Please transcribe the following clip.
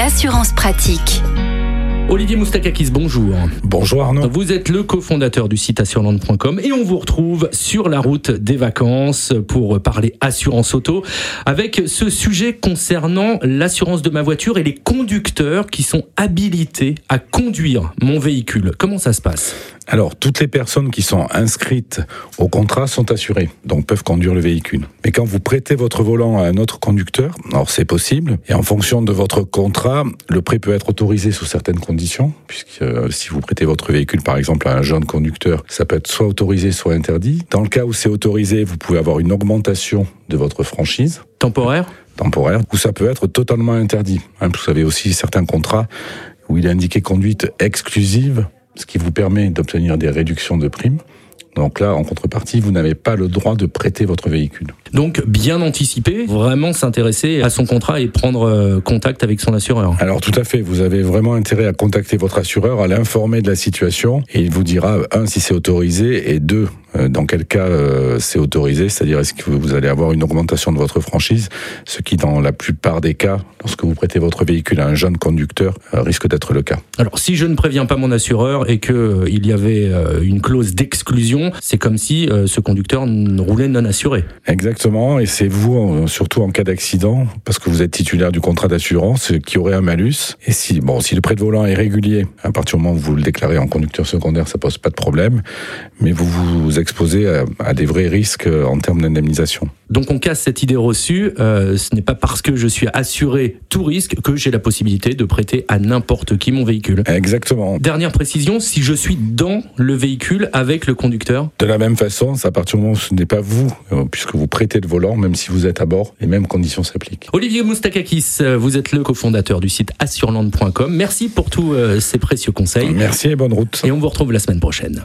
l'assurance pratique. Olivier Moustakakis, bonjour. Bonjour Arnaud. Vous êtes le cofondateur du site assureland.com et on vous retrouve sur la route des vacances pour parler assurance auto avec ce sujet concernant l'assurance de ma voiture et les conducteurs qui sont habilités à conduire mon véhicule. Comment ça se passe? Alors, toutes les personnes qui sont inscrites au contrat sont assurées, donc peuvent conduire le véhicule. Mais quand vous prêtez votre volant à un autre conducteur, alors c'est possible, et en fonction de votre contrat, le prêt peut être autorisé sous certaines conditions, puisque euh, si vous prêtez votre véhicule par exemple à un jeune conducteur, ça peut être soit autorisé, soit interdit. Dans le cas où c'est autorisé, vous pouvez avoir une augmentation de votre franchise. Temporaire? Temporaire, ou ça peut être totalement interdit. Hein, vous avez aussi certains contrats où il est indiqué conduite exclusive ce qui vous permet d'obtenir des réductions de primes. Donc là, en contrepartie, vous n'avez pas le droit de prêter votre véhicule. Donc bien anticiper, vraiment s'intéresser à son contrat et prendre euh, contact avec son assureur. Alors tout à fait, vous avez vraiment intérêt à contacter votre assureur, à l'informer de la situation et il vous dira un si c'est autorisé et deux dans quel cas euh, c'est autorisé, c'est-à-dire est-ce que vous allez avoir une augmentation de votre franchise, ce qui dans la plupart des cas, lorsque vous prêtez votre véhicule à un jeune conducteur, risque d'être le cas. Alors si je ne préviens pas mon assureur et que il y avait une clause d'exclusion, c'est comme si ce conducteur roulait non assuré. Exactement. Exactement, et c'est vous, surtout en cas d'accident, parce que vous êtes titulaire du contrat d'assurance, qui aurait un malus. Et si, bon, si le prêt de volant est régulier, à partir du moment où vous le déclarez en conducteur secondaire, ça pose pas de problème, mais vous vous exposez à, des vrais risques en termes d'indemnisation. Donc on casse cette idée reçue, euh, ce n'est pas parce que je suis assuré tout risque que j'ai la possibilité de prêter à n'importe qui mon véhicule. Exactement. Dernière précision, si je suis dans le véhicule avec le conducteur De la même façon, à partir du moment où ce n'est pas vous, euh, puisque vous prêtez de volant, même si vous êtes à bord, les mêmes conditions s'appliquent. Olivier Moustakakis, euh, vous êtes le cofondateur du site assureland.com. Merci pour tous euh, ces précieux conseils. Merci et bonne route. Et on vous retrouve la semaine prochaine.